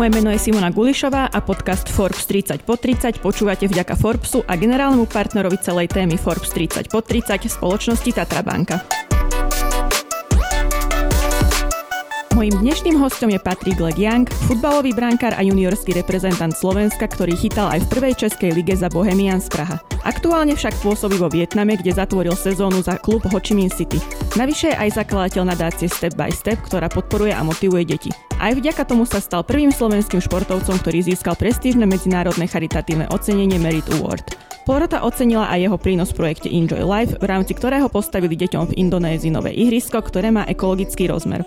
Moje meno je Simona Gulišová a podcast Forbes 30 po 30 počúvate vďaka Forbesu a generálnemu partnerovi celej témy Forbes 30 po 30 spoločnosti Tatra Banka. Mojím dnešným hostom je Patrik Legiang, futbalový brankár a juniorský reprezentant Slovenska, ktorý chytal aj v prvej českej lige za Bohemians Praha. Aktuálne však pôsobí vo Vietname, kde zatvoril sezónu za klub Ho Chi Minh City. Navyše je aj zakladateľ nadácie Step by Step, ktorá podporuje a motivuje deti. Aj vďaka tomu sa stal prvým slovenským športovcom, ktorý získal prestížne medzinárodné charitatívne ocenenie Merit Award. Porota ocenila aj jeho prínos v projekte Enjoy Life, v rámci ktorého postavili deťom v Indonézii nové ihrisko, ktoré má ekologický rozmer.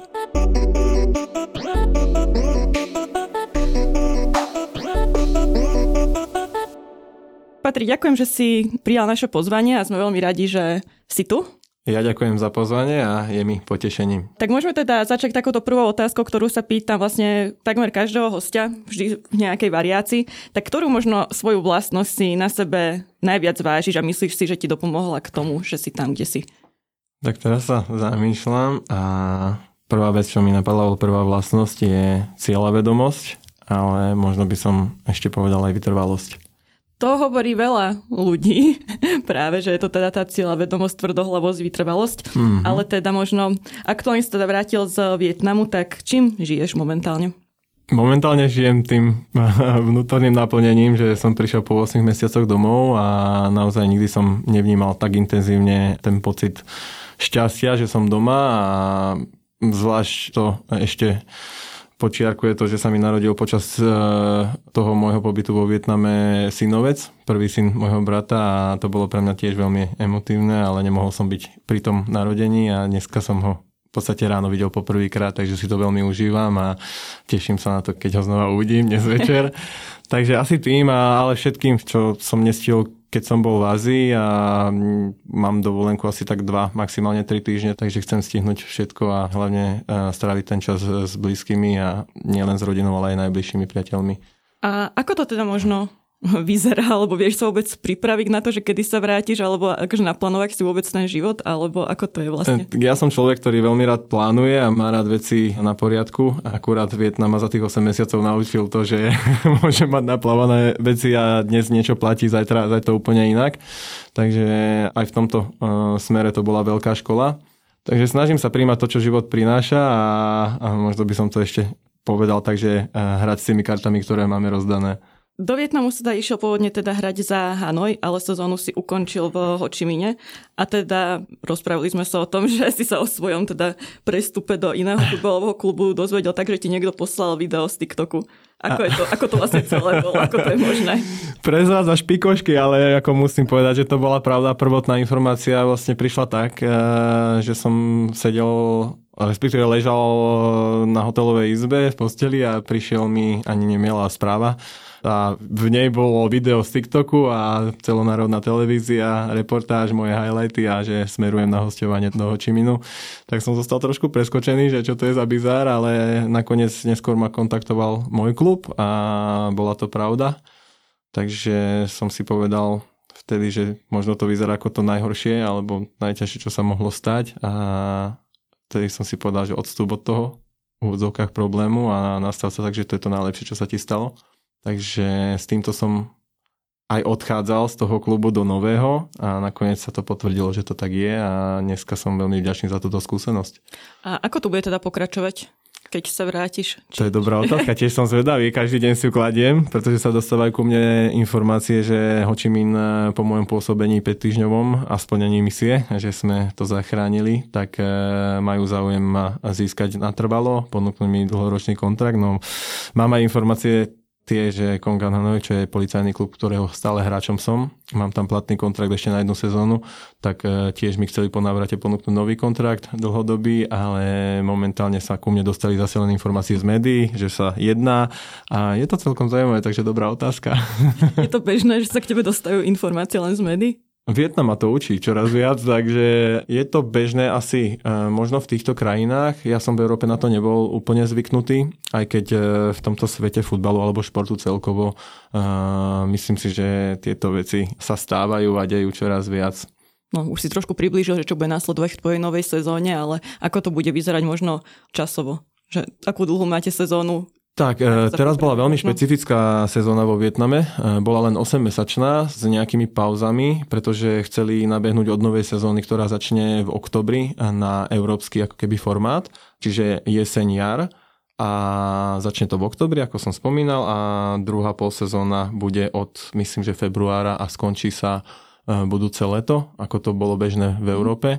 Patri, ďakujem, že si prijal naše pozvanie a sme veľmi radi, že si tu. Ja ďakujem za pozvanie a je mi potešením. Tak môžeme teda začať takouto prvou otázkou, ktorú sa pýtam vlastne takmer každého hostia, vždy v nejakej variácii. Tak ktorú možno svoju vlastnosť si na sebe najviac vážiš a myslíš si, že ti dopomohla k tomu, že si tam, kde si? Tak teraz sa zamýšľam a prvá vec, čo mi napadla, prvá vlastnosť je cieľavedomosť, ale možno by som ešte povedal aj vytrvalosť to hovorí veľa ľudí, práve, že je to teda tá cieľa vedomosť, tvrdohlavosť, vytrvalosť, mm-hmm. ale teda možno aktuálne si teda vrátil z Vietnamu, tak čím žiješ momentálne? Momentálne žijem tým vnútorným naplnením, že som prišiel po 8 mesiacoch domov a naozaj nikdy som nevnímal tak intenzívne ten pocit šťastia, že som doma a zvlášť to ešte počiarkuje to, že sa mi narodil počas e, toho môjho pobytu vo Vietname synovec, prvý syn môjho brata a to bolo pre mňa tiež veľmi emotívne, ale nemohol som byť pri tom narodení a dneska som ho v podstate ráno videl poprvýkrát, takže si to veľmi užívam a teším sa na to, keď ho znova uvidím dnes večer. takže asi tým, ale všetkým, čo som nestiel keď som bol v Ázii a mám dovolenku asi tak dva, maximálne tri týždne, takže chcem stihnúť všetko a hlavne e, stráviť ten čas s blízkymi a nielen s rodinou, ale aj najbližšími priateľmi. A ako to teda možno vyzerá, alebo vieš sa vôbec pripraviť na to, že kedy sa vrátiš, alebo akože naplánovať si vôbec ten život, alebo ako to je vlastne? Ja som človek, ktorý veľmi rád plánuje a má rád veci na poriadku. Akurát Vietnam ma za tých 8 mesiacov naučil to, že môže mať naplávané veci a dnes niečo platí, zajtra, zajtra úplne inak. Takže aj v tomto uh, smere to bola veľká škola. Takže snažím sa príjmať to, čo život prináša a, a možno by som to ešte povedal, takže uh, hrať s tými kartami, ktoré máme rozdané. Do Vietnamu sa teda išiel pôvodne teda hrať za Hanoj, ale sezónu si ukončil v Ho Chi Minh. A teda rozprávali sme sa o tom, že si sa o svojom teda prestupe do iného futbalového klubu dozvedel tak, že ti niekto poslal video z TikToku. Ako, je to, ako to vlastne celé bolo? Ako to je možné? Prezvádzaš pikošky, ale ako musím povedať, že to bola pravda. Prvotná informácia vlastne prišla tak, eh, že som sedel respektíve ležal na hotelovej izbe v posteli a prišiel mi ani nemiela správa a v nej bolo video z TikToku a celonárodná televízia, reportáž, moje highlighty a že smerujem na hostovanie do Hočiminu. Tak som zostal trošku preskočený, že čo to je za bizár, ale nakoniec neskôr ma kontaktoval môj klub a bola to pravda. Takže som si povedal vtedy, že možno to vyzerá ako to najhoršie alebo najťažšie, čo sa mohlo stať a vtedy som si povedal, že odstup od toho v úvodzovkách problému a nastal sa tak, že to je to najlepšie, čo sa ti stalo. Takže s týmto som aj odchádzal z toho klubu do nového a nakoniec sa to potvrdilo, že to tak je a dneska som veľmi vďačný za túto skúsenosť. A ako to bude teda pokračovať? keď sa vrátiš? Či... To je dobrá otázka, tiež som zvedavý, každý deň si ju kladiem, pretože sa dostávajú ku mne informácie, že Hočimin eh, po mojom pôsobení 5 týždňovom a splnení misie, že sme to zachránili, tak eh, majú záujem ma získať natrvalo, ponúknuť mi dlhoročný kontrakt. No, mám aj informácie tie, že Kongan Hanoi, čo je policajný klub, ktorého stále hráčom som, mám tam platný kontrakt ešte na jednu sezónu, tak e, tiež mi chceli po návrate ponúknuť nový kontrakt dlhodobý, ale momentálne sa ku mne dostali zase len informácie z médií, že sa jedná a je to celkom zaujímavé, takže dobrá otázka. Je to bežné, že sa k tebe dostajú informácie len z médií? Vietnam ma to učí čoraz viac, takže je to bežné asi e, možno v týchto krajinách. Ja som v Európe na to nebol úplne zvyknutý, aj keď e, v tomto svete futbalu alebo športu celkovo e, myslím si, že tieto veci sa stávajú a dejú čoraz viac. no už si trošku priblížil, že čo bude následovať v tvojej novej sezóne, ale ako to bude vyzerať možno časovo? Že akú dlhú máte sezónu? Tak, e, teraz bola veľmi špecifická sezóna vo Vietname. E, bola len 8-mesačná s nejakými pauzami, pretože chceli nabehnúť od novej sezóny, ktorá začne v oktobri na európsky ako keby formát, čiže jeseň-jar a začne to v oktobri, ako som spomínal a druhá polsezóna bude od, myslím, že februára a skončí sa e, budúce leto, ako to bolo bežné v Európe.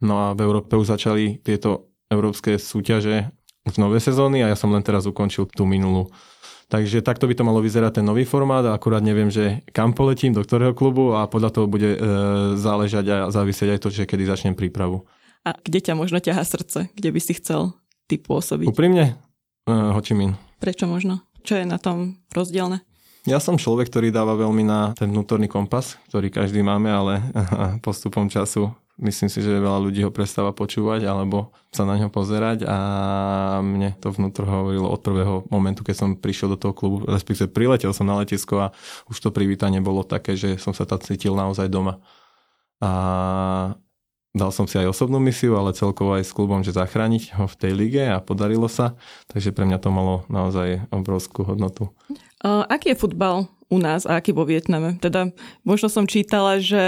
No a v Európe už začali tieto európske súťaže už nové sezóny a ja som len teraz ukončil tú minulú. Takže takto by to malo vyzerať ten nový formát a akurát neviem, že kam poletím, do ktorého klubu a podľa toho bude e, záležať a závisieť aj to, že kedy začnem prípravu. A kde ťa možno ťaha srdce? Kde by si chcel ty pôsobiť? Úprimne? E, Hočimin. Prečo možno? Čo je na tom rozdielne? Ja som človek, ktorý dáva veľmi na ten vnútorný kompas, ktorý každý máme, ale postupom času Myslím si, že veľa ľudí ho prestáva počúvať alebo sa na ňo pozerať a mne to vnútro hovorilo od prvého momentu, keď som prišiel do toho klubu, respektíve priletel som na letisko a už to privítanie bolo také, že som sa tam cítil naozaj doma. A dal som si aj osobnú misiu, ale celkovo aj s klubom, že zachrániť ho v tej lige a podarilo sa, takže pre mňa to malo naozaj obrovskú hodnotu. Uh, aký je futbal u nás a aký vo Vietname? Teda možno som čítala, že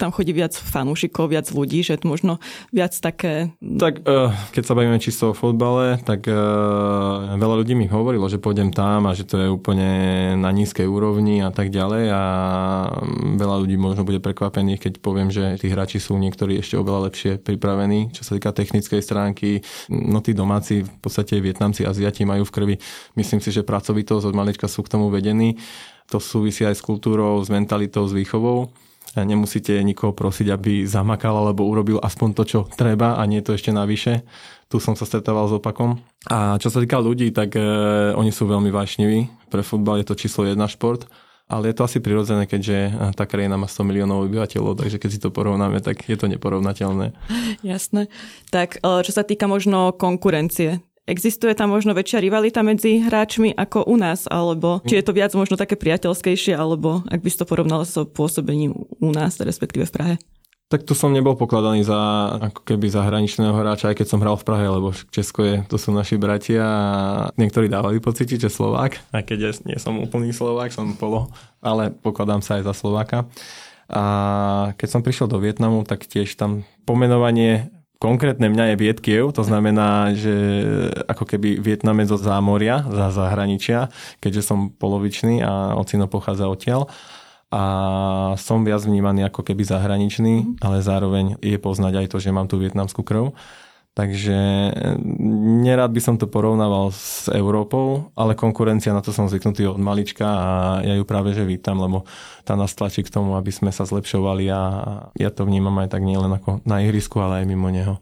tam chodí viac fanúšikov, viac ľudí, že možno viac také... Tak uh, keď sa bavíme čisto o fotbale, tak uh, veľa ľudí mi hovorilo, že pôjdem tam a že to je úplne na nízkej úrovni a tak ďalej a veľa ľudí možno bude prekvapených, keď poviem, že tí hráči sú niektorí ešte oveľa lepšie pripravení, čo sa týka technickej stránky. No tí domáci, v podstate Vietnamci, Aziati majú v krvi, myslím si, že pracovitosť od malička sú k tomu vedení. To súvisí aj s kultúrou, s mentalitou, s výchovou Nemusíte nikoho prosiť, aby zamakal alebo urobil aspoň to, čo treba a nie to ešte navyše. Tu som sa stretával s opakom. A čo sa týka ľudí, tak e, oni sú veľmi vášniví. Pre futbal je to číslo jedna šport. Ale je to asi prirodzené, keďže e, tá krajina má 100 miliónov obyvateľov, takže keď si to porovnáme, tak je to neporovnateľné. Jasné. Tak e, čo sa týka možno konkurencie, Existuje tam možno väčšia rivalita medzi hráčmi ako u nás, alebo či je to viac možno také priateľskejšie, alebo ak by si to porovnal so pôsobením u nás, respektíve v Prahe? Tak tu som nebol pokladaný za ako keby zahraničného hráča, aj keď som hral v Prahe, lebo Česko je, to sú naši bratia a niektorí dávali pocítiť, že Slovák, aj keď ja nie som úplný Slovák, som polo, ale pokladám sa aj za Slováka. A keď som prišiel do Vietnamu, tak tiež tam pomenovanie Konkrétne mňa je Vietkiev, to znamená, že ako keby Vietname zo zámoria, za zahraničia, keďže som polovičný a ocino pochádza odtiaľ. A som viac vnímaný ako keby zahraničný, ale zároveň je poznať aj to, že mám tú vietnamskú krv. Takže nerad by som to porovnával s Európou, ale konkurencia, na to som zvyknutý od malička a ja ju práve že vítam, lebo tá nás tlačí k tomu, aby sme sa zlepšovali a ja to vnímam aj tak nielen ako na ihrisku, ale aj mimo neho.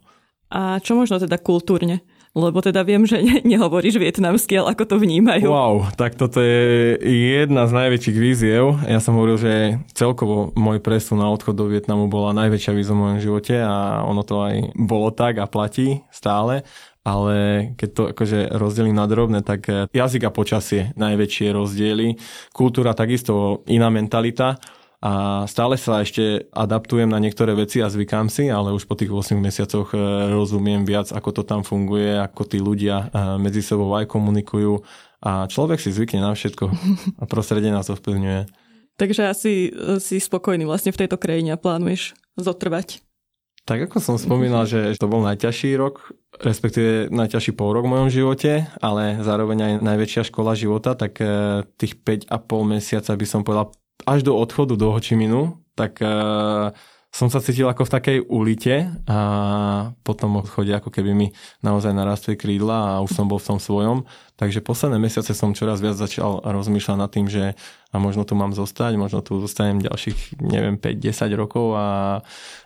A čo možno teda kultúrne? Lebo teda viem, že ne, nehovoríš vietnamsky, ale ako to vnímajú. Wow, tak toto je jedna z najväčších víziev. Ja som hovoril, že celkovo môj presun na odchod do Vietnamu bola najväčšia víza v mojom živote a ono to aj bolo tak a platí stále ale keď to akože rozdelím na drobné, tak jazyk a počasie najväčšie rozdiely. Kultúra takisto iná mentalita a stále sa ešte adaptujem na niektoré veci a zvykám si, ale už po tých 8 mesiacoch e, rozumiem viac, ako to tam funguje, ako tí ľudia e, medzi sebou aj komunikujú a človek si zvykne na všetko a prostredie nás ovplyvňuje. Takže asi e, si spokojný vlastne v tejto krajine a plánuješ zotrvať. Tak ako som spomínal, že to bol najťažší rok, respektíve najťažší pol rok v mojom živote, ale zároveň aj najväčšia škola života, tak tých 5,5 mesiaca by som povedal až do odchodu do Hočiminu, tak uh, som sa cítil ako v takej ulite a potom odchode ako keby mi naozaj narastli krídla a už som bol v tom svojom. Takže posledné mesiace som čoraz viac začal rozmýšľať nad tým, že a možno tu mám zostať, možno tu zostanem ďalších, neviem, 5-10 rokov a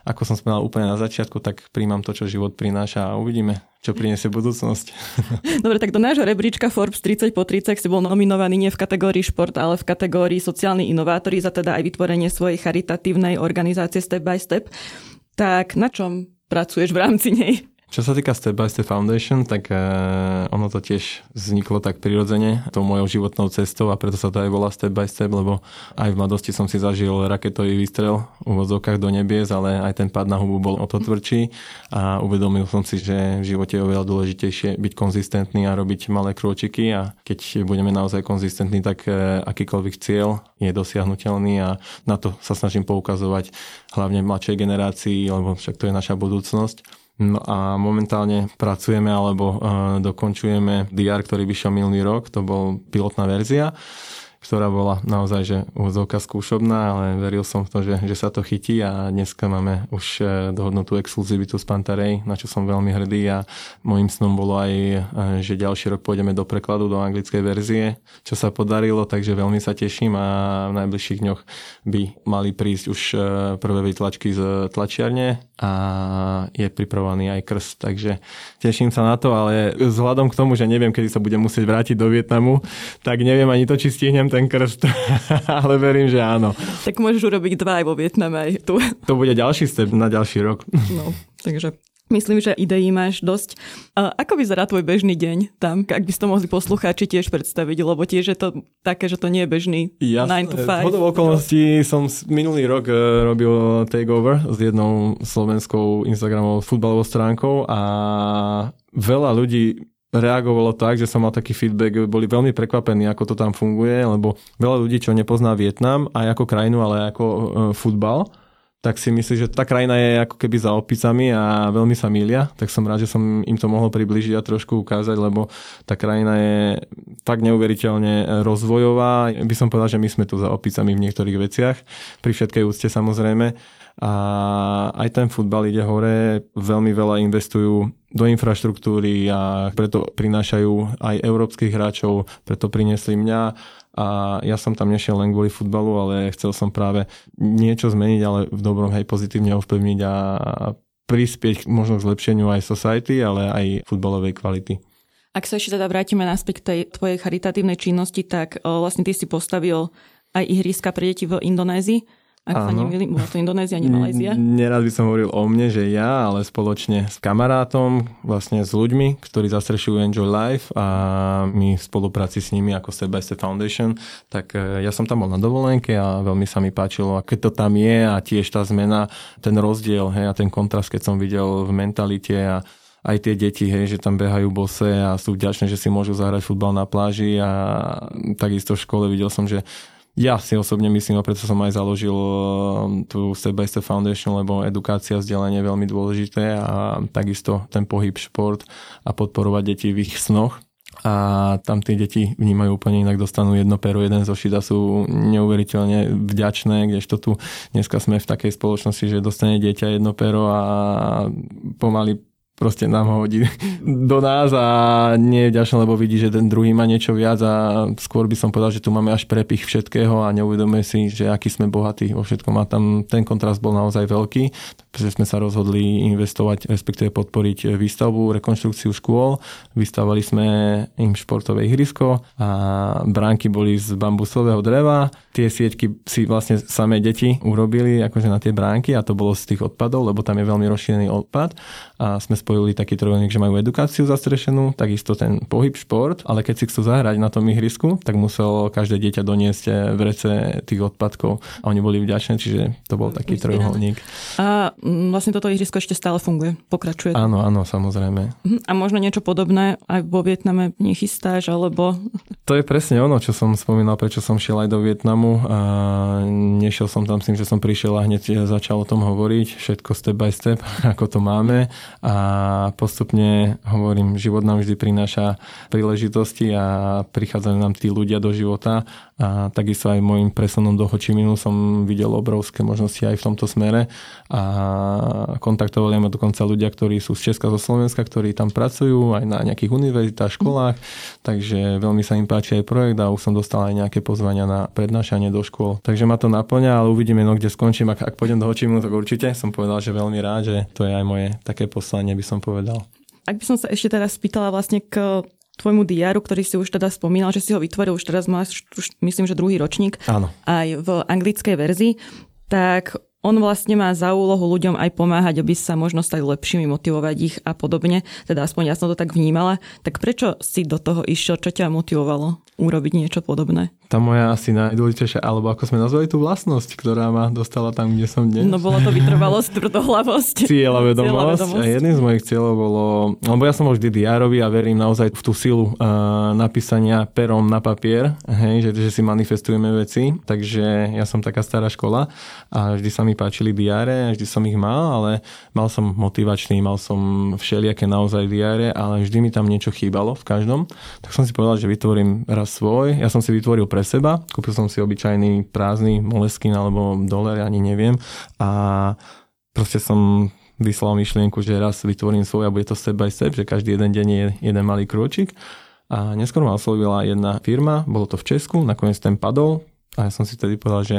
ako som spomínal úplne na začiatku, tak príjmam to, čo život prináša a uvidíme, čo priniesie budúcnosť. Dobre, tak do nášho rebríčka Forbes 30 po 30 si bol nominovaný nie v kategórii šport, ale v kategórii sociálny inovátori za teda aj vytvorenie svojej charitatívnej organizácie Step by Step. Tak na čom pracuješ v rámci nej? Čo sa týka Step by Step Foundation, tak uh, ono to tiež vzniklo tak prirodzene tou mojou životnou cestou a preto sa to aj volá Step by Step, lebo aj v mladosti som si zažil raketový výstrel v vozovkách do nebies, ale aj ten pad na hubu bol o to tvrdší a uvedomil som si, že v živote je oveľa dôležitejšie byť konzistentný a robiť malé krôčiky a keď budeme naozaj konzistentní, tak uh, akýkoľvek cieľ je dosiahnutelný a na to sa snažím poukazovať hlavne mladšej generácii, lebo však to je naša budúcnosť. No a momentálne pracujeme alebo uh, dokončujeme DR, ktorý vyšiel minulý rok, to bol pilotná verzia ktorá bola naozaj že úvodzovka skúšobná, ale veril som v to, že, že sa to chytí a dneska máme už e, dohodnutú exkluzivitu z Pantarej, na čo som veľmi hrdý a môjim snom bolo aj, e, že ďalší rok pôjdeme do prekladu do anglickej verzie, čo sa podarilo, takže veľmi sa teším a v najbližších dňoch by mali prísť už e, prvé vytlačky z tlačiarne a je pripravovaný aj krst, takže teším sa na to, ale vzhľadom k tomu, že neviem, kedy sa budem musieť vrátiť do Vietnamu, tak neviem ani to, či stihnem ten krst, ale verím, že áno. Tak môžeš urobiť dva aj vo Vietname aj tu. To bude ďalší step na ďalší rok. No, takže Myslím, že ideí máš dosť. A ako vyzerá tvoj bežný deň tam? Ak by si to mohli poslucháči tiež predstaviť, lebo tiež je to také, že to nie je bežný ja, 9 to 5. Hodou okolností som minulý rok e, robil takeover s jednou slovenskou Instagramovou futbalovou stránkou a veľa ľudí reagovalo tak, že som mal taký feedback, boli veľmi prekvapení, ako to tam funguje, lebo veľa ľudí, čo nepozná Vietnam, aj ako krajinu, ale aj ako e, futbal, tak si myslí, že tá krajina je ako keby za opicami a veľmi sa milia, tak som rád, že som im to mohol približiť a trošku ukázať, lebo tá krajina je tak neuveriteľne rozvojová. By som povedal, že my sme tu za opicami v niektorých veciach, pri všetkej úcte samozrejme. A aj ten futbal ide hore, veľmi veľa investujú do infraštruktúry a preto prinášajú aj európskych hráčov, preto priniesli mňa a ja som tam nešiel len kvôli futbalu, ale chcel som práve niečo zmeniť, ale v dobrom hej pozitívne ovplyvniť a prispieť možno k zlepšeniu aj society, ale aj futbalovej kvality. Ak sa ešte teda vrátime naspäť k tej tvojej charitatívnej činnosti, tak vlastne ty si postavil aj ihriska pre deti v Indonézii. Ak Áno. sa nemýlim, bola to Indonézia, nie Malézia. Nerad by som hovoril o mne, že ja, ale spoločne s kamarátom, vlastne s ľuďmi, ktorí zastrešujú Enjoy Life a my v spolupráci s nimi ako Step by Step Foundation, tak e, ja som tam bol na dovolenke a veľmi sa mi páčilo, aké to tam je a tiež tá zmena, ten rozdiel hej, a ten kontrast, keď som videl v mentalite a aj tie deti, hej, že tam behajú bose a sú vďačné, že si môžu zahrať futbal na pláži a takisto v škole videl som, že ja si osobne myslím, a preto som aj založil um, tú Step by Step Foundation, lebo edukácia, vzdelanie je veľmi dôležité a takisto ten pohyb, šport a podporovať deti v ich snoch. A tam tie deti vnímajú úplne inak, dostanú jedno pero, jeden zo šita, sú neuveriteľne vďačné, kdežto tu dneska sme v takej spoločnosti, že dostane dieťa jedno pero a pomaly proste nám ho hodí do nás a nie je vďačný, lebo vidí, že ten druhý má niečo viac a skôr by som povedal, že tu máme až prepich všetkého a neuvedomuje si, že aký sme bohatí. Vo všetkom a tam ten kontrast bol naozaj veľký, pretože sme sa rozhodli investovať, respektíve podporiť výstavbu, rekonštrukciu škôl, vystavali sme im športové ihrisko a bránky boli z bambusového dreva, tie sieťky si vlastne samé deti urobili akože na tie bránky a to bolo z tých odpadov, lebo tam je veľmi rozšírený odpad a sme spojili taký trojuholník, že majú edukáciu zastrešenú, takisto ten pohyb, šport, ale keď si chcú zahrať na tom ihrisku, tak muselo každé dieťa doniesť eh, v rece tých odpadkov a oni boli vďační, čiže to bol taký trojuholník. A mm, vlastne toto ihrisko ešte stále funguje, pokračuje. Áno, áno, samozrejme. Mhm. A možno niečo podobné aj vo Vietname nechystáš, alebo... To je presne ono, čo som spomínal, prečo som šiel aj do Vietnamu. A nešiel som tam s tým, že som prišiel a hneď začal o tom hovoriť, všetko step by step, ako to máme. A postupne, hovorím, život nám vždy prináša príležitosti a prichádzajú nám tí ľudia do života a takisto aj môjim presunom do Hočiminu som videl obrovské možnosti aj v tomto smere a kontaktovali ma dokonca ľudia, ktorí sú z Česka, zo Slovenska, ktorí tam pracujú aj na nejakých univerzitách, školách, takže veľmi sa im páči aj projekt a už som dostal aj nejaké pozvania na prednášanie do škôl. Takže ma to naplňa, ale uvidíme, no kde skončím. Ak, ak pôjdem do Hočiminu, tak určite som povedal, že veľmi rád, že to je aj moje také poslanie, by som povedal. Ak by som sa ešte teraz spýtala vlastne k tvojmu diáru, ktorý si už teda spomínal, že si ho vytvoril už teraz máš, už myslím, že druhý ročník Áno. aj v anglickej verzii, tak on vlastne má za úlohu ľuďom aj pomáhať, aby sa možno stali lepšími, motivovať ich a podobne. Teda aspoň ja som to tak vnímala. Tak prečo si do toho išiel? Čo ťa motivovalo urobiť niečo podobné? Tá moja asi najdôležitejšia, alebo ako sme nazvali tú vlastnosť, ktorá ma dostala tam, kde som dnes. No bolo to vytrvalosť, tvrdohlavosť. Cieľa vedomosť. A jedným z mojich cieľov bolo, lebo ja som vždy diárový a verím naozaj v tú silu uh, napísania perom na papier, hej, že, že si manifestujeme veci. Takže ja som taká stará škola a vždy sa mi páčili diáre, vždy som ich mal, ale mal som motivačný, mal som všelijaké naozaj diáre, ale vždy mi tam niečo chýbalo v každom. Tak som si povedal, že vytvorím raz svoj. Ja som si vytvoril pre seba. Kúpil som si obyčajný prázdny moleskin alebo dolar, ani neviem. A proste som vyslal myšlienku, že raz vytvorím svoj a bude to step by step, že každý jeden deň je jeden malý krôčik. A neskôr ma oslovila jedna firma, bolo to v Česku, nakoniec ten padol a ja som si vtedy povedal, že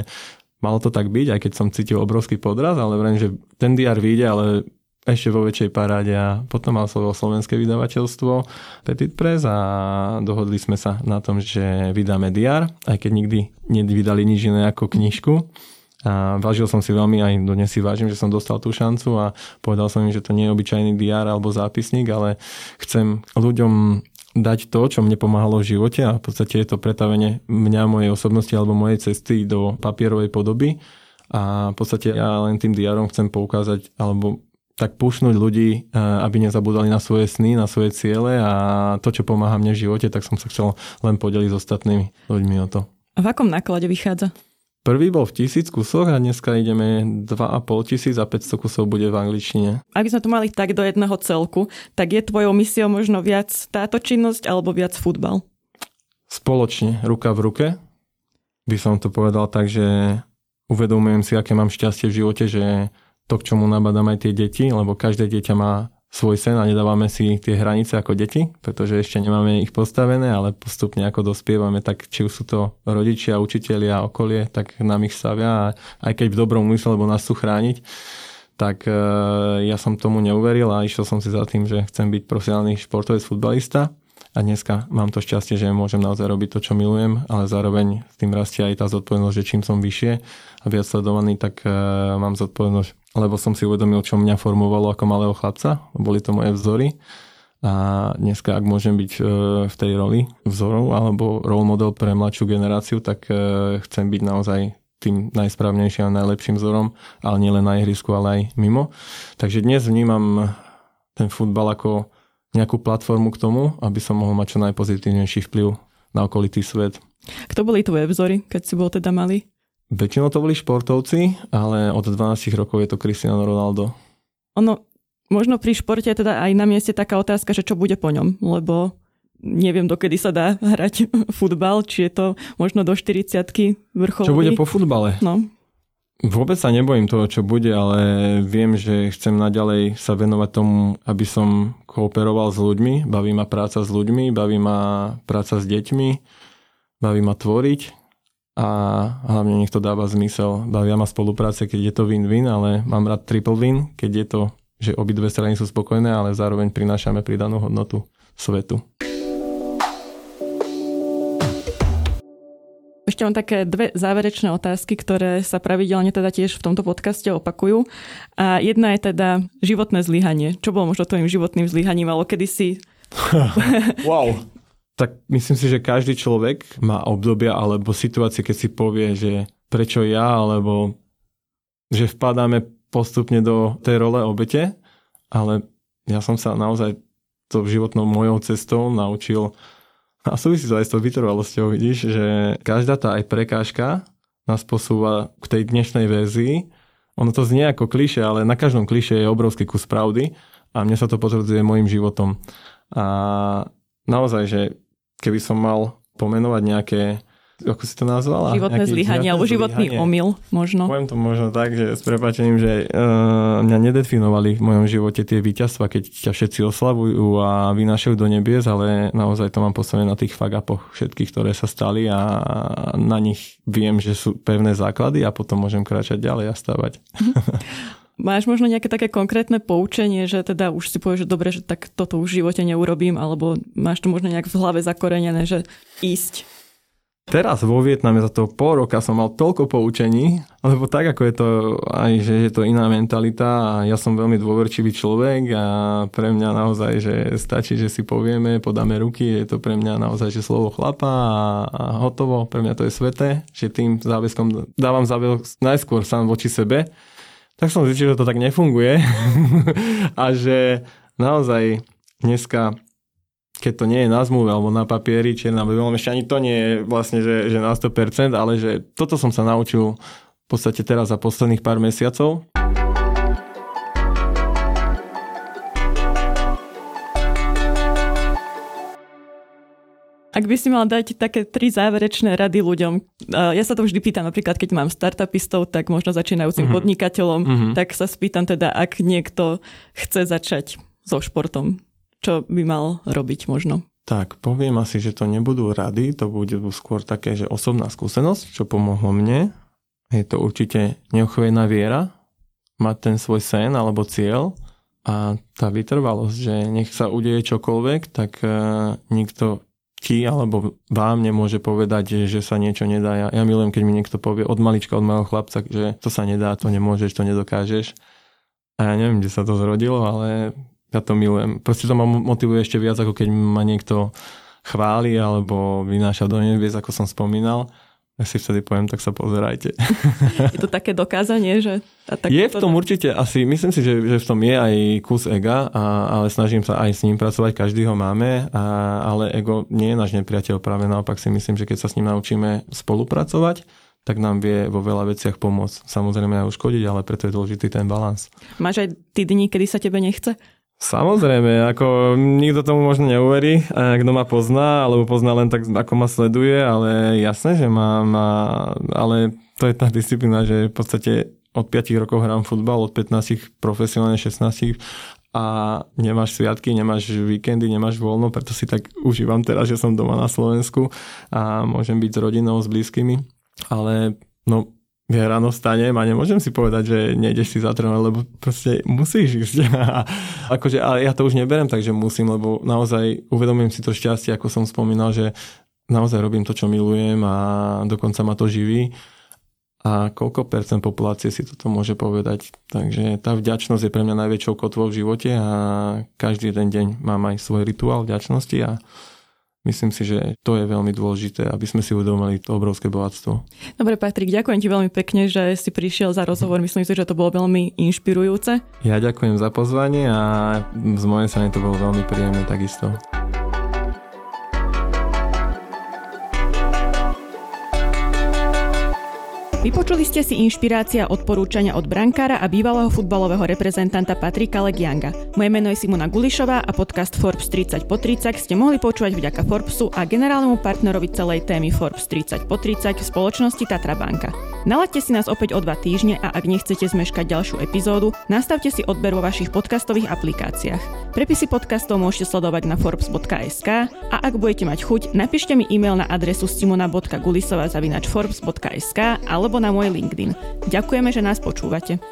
malo to tak byť, aj keď som cítil obrovský podraz, ale vrem, že ten DR vyjde, ale ešte vo väčšej paráde a potom mal slovo slovenské vydavateľstvo Petit Press a dohodli sme sa na tom, že vydáme DR, aj keď nikdy nevydali nič iné ako knižku. A vážil som si veľmi, aj dnes si vážim, že som dostal tú šancu a povedal som im, že to nie je obyčajný DR alebo zápisník, ale chcem ľuďom dať to, čo mne pomáhalo v živote a v podstate je to pretavenie mňa, mojej osobnosti alebo mojej cesty do papierovej podoby a v podstate ja len tým diarom chcem poukázať alebo tak pušnúť ľudí, eh, aby nezabudali na svoje sny, na svoje ciele a to, čo pomáha mne v živote, tak som sa chcel len podeliť s ostatnými ľuďmi o to. A v akom náklade vychádza? Prvý bol v tisíc kusoch a dneska ideme 2,5 tisíc a 500 kusov bude v angličtine. Ak by sme to mali tak do jedného celku, tak je tvojou misiou možno viac táto činnosť alebo viac futbal? Spoločne, ruka v ruke. By som to povedal tak, že uvedomujem si, aké mám šťastie v živote, že to, k čomu nabadám aj tie deti, lebo každé dieťa má svoj sen a nedávame si tie hranice ako deti, pretože ešte nemáme ich postavené, ale postupne ako dospievame, tak či už sú to rodičia, učitelia, okolie, tak nám ich stavia a aj keď v dobrom úmysle, lebo nás chcú chrániť, tak e, ja som tomu neuveril a išiel som si za tým, že chcem byť profesionálny športovec, futbalista. A dneska mám to šťastie, že môžem naozaj robiť to, čo milujem, ale zároveň s tým rastie aj tá zodpovednosť, že čím som vyššie a viac sledovaný, tak e, mám zodpovednosť lebo som si uvedomil, čo mňa formovalo ako malého chlapca. Boli to moje vzory. A dneska, ak môžem byť e, v tej roli vzorov alebo role model pre mladšiu generáciu, tak e, chcem byť naozaj tým najsprávnejším a najlepším vzorom, ale nielen na ihrisku, ale aj mimo. Takže dnes vnímam ten futbal ako nejakú platformu k tomu, aby som mohol mať čo najpozitívnejší vplyv na okolitý svet. Kto boli tvoje vzory, keď si bol teda malý? Väčšinou to boli športovci, ale od 12 rokov je to Cristiano Ronaldo. Ono, možno pri športe je teda aj na mieste taká otázka, že čo bude po ňom, lebo neviem, dokedy sa dá hrať futbal, či je to možno do 40 vrcholový. Čo bude po futbale? No. Vôbec sa nebojím toho, čo bude, ale viem, že chcem naďalej sa venovať tomu, aby som kooperoval s ľuďmi. Baví ma práca s ľuďmi, baví ma práca s deťmi, baví ma tvoriť a hlavne nech to dáva zmysel. Bavia ma spolupráce, keď je to win-win, ale mám rád triple win, keď je to, že obidve strany sú spokojné, ale zároveň prinášame pridanú hodnotu svetu. Ešte mám také dve záverečné otázky, ktoré sa pravidelne teda tiež v tomto podcaste opakujú. A jedna je teda životné zlyhanie. Čo bolo možno tvojim životným zlyhaním, alebo kedy si... wow tak myslím si, že každý človek má obdobia alebo situácie, keď si povie, že prečo ja, alebo že vpadáme postupne do tej role obete, ale ja som sa naozaj to životnou mojou cestou naučil a súvisí to aj s tou vytrvalosťou, vidíš, že každá tá aj prekážka nás posúva k tej dnešnej verzii. Ono to znie ako kliše, ale na každom kliše je obrovský kus pravdy a mne sa to potvrdzuje môjim životom. A naozaj, že keby som mal pomenovať nejaké ako si to nazvala? Životné zlyhanie alebo životný zlyhanie. omyl možno. Poviem to možno tak, že s prepačením, že uh, mňa nedefinovali v mojom živote tie víťazstva, keď ťa všetci oslavujú a vynášajú do nebies, ale naozaj to mám postavené na tých fagapoch všetkých, ktoré sa stali a na nich viem, že sú pevné základy a potom môžem kráčať ďalej a stavať. Máš možno nejaké také konkrétne poučenie, že teda už si povieš, že dobre, že tak toto už v živote neurobím, alebo máš to možno nejak v hlave zakorenené, že ísť? Teraz vo Vietname za toho pol roka som mal toľko poučení, lebo tak ako je to aj, že je to iná mentalita a ja som veľmi dôverčivý človek a pre mňa naozaj, že stačí, že si povieme, podáme ruky, je to pre mňa naozaj, že slovo chlapa a, a hotovo, pre mňa to je sveté, že tým záväzkom dávam záväzok najskôr sám voči sebe, tak som zistil, že to tak nefunguje a že naozaj dneska keď to nie je na zmluve alebo na papieri, či na bielom, ešte ani to nie je vlastne, že, že na 100%, ale že toto som sa naučil v podstate teraz za posledných pár mesiacov. Ak by si mal dať také tri záverečné rady ľuďom, ja sa to vždy pýtam, napríklad keď mám startupistov, tak možno začínajúcim uh-huh. podnikateľom, uh-huh. tak sa spýtam teda, ak niekto chce začať so športom, čo by mal robiť možno? Tak, poviem asi, že to nebudú rady, to bude skôr také, že osobná skúsenosť, čo pomohlo mne. Je to určite neochvejná viera, mať ten svoj sen alebo cieľ a tá vytrvalosť, že nech sa udeje čokoľvek, tak uh, nikto ti alebo vám nemôže povedať, že sa niečo nedá. Ja, ja milujem, keď mi niekto povie od malička, od malého chlapca, že to sa nedá, to nemôžeš, to nedokážeš. A ja neviem, kde sa to zrodilo, ale ja to milujem. Proste to ma motivuje ešte viac, ako keď ma niekto chváli alebo vynáša do nebies, ako som spomínal. Ja si vtedy poviem, tak sa pozerajte. Je to také dokázanie, že... A tak je v tom určite asi, myslím si, že, že v tom je aj kus ega, a, ale snažím sa aj s ním pracovať, každý ho máme, a, ale ego nie je náš nepriateľ, práve naopak si myslím, že keď sa s ním naučíme spolupracovať, tak nám vie vo veľa veciach pomôcť. Samozrejme aj uškodiť, ale preto je dôležitý ten balans. Máš aj ty dni, kedy sa tebe nechce? Samozrejme, ako nikto tomu možno neuverí, kto ma pozná, alebo pozná len tak, ako ma sleduje, ale jasné, že mám, ale to je tá disciplína, že v podstate od 5 rokov hrám futbal, od 15 profesionálne 16 a nemáš sviatky, nemáš víkendy, nemáš voľno, preto si tak užívam teraz, že som doma na Slovensku a môžem byť s rodinou, s blízkymi, ale no ja ráno stanem a nemôžem si povedať, že nejdeš si zatrénovať, lebo proste musíš ísť. akože, ale ja to už neberem, takže musím, lebo naozaj uvedomujem si to šťastie, ako som spomínal, že naozaj robím to, čo milujem a dokonca ma to živí. A koľko percent populácie si toto môže povedať. Takže tá vďačnosť je pre mňa najväčšou kotvou v živote a každý jeden deň mám aj svoj rituál vďačnosti a Myslím si, že to je veľmi dôležité, aby sme si uvedomili to obrovské bohatstvo. Dobre, Patrik, ďakujem ti veľmi pekne, že si prišiel za rozhovor. Myslím si, že to bolo veľmi inšpirujúce. Ja ďakujem za pozvanie a z mojej strany to bolo veľmi príjemné takisto. Vypočuli ste si inšpirácia odporúčania od brankára a bývalého futbalového reprezentanta Patrika Legianga. Moje meno je Simona Gulišová a podcast Forbes 30 po 30 ste mohli počúvať vďaka Forbesu a generálnemu partnerovi celej témy Forbes 30 po 30 v spoločnosti Tatra Banka. Nalaďte si nás opäť o dva týždne a ak nechcete zmeškať ďalšiu epizódu, nastavte si odber vo vašich podcastových aplikáciách. Prepisy podcastov môžete sledovať na forbes.sk a ak budete mať chuť, napíšte mi e-mail na adresu simona.gulisova.forbes.sk alebo alebo na môj LinkedIn. Ďakujeme, že nás počúvate.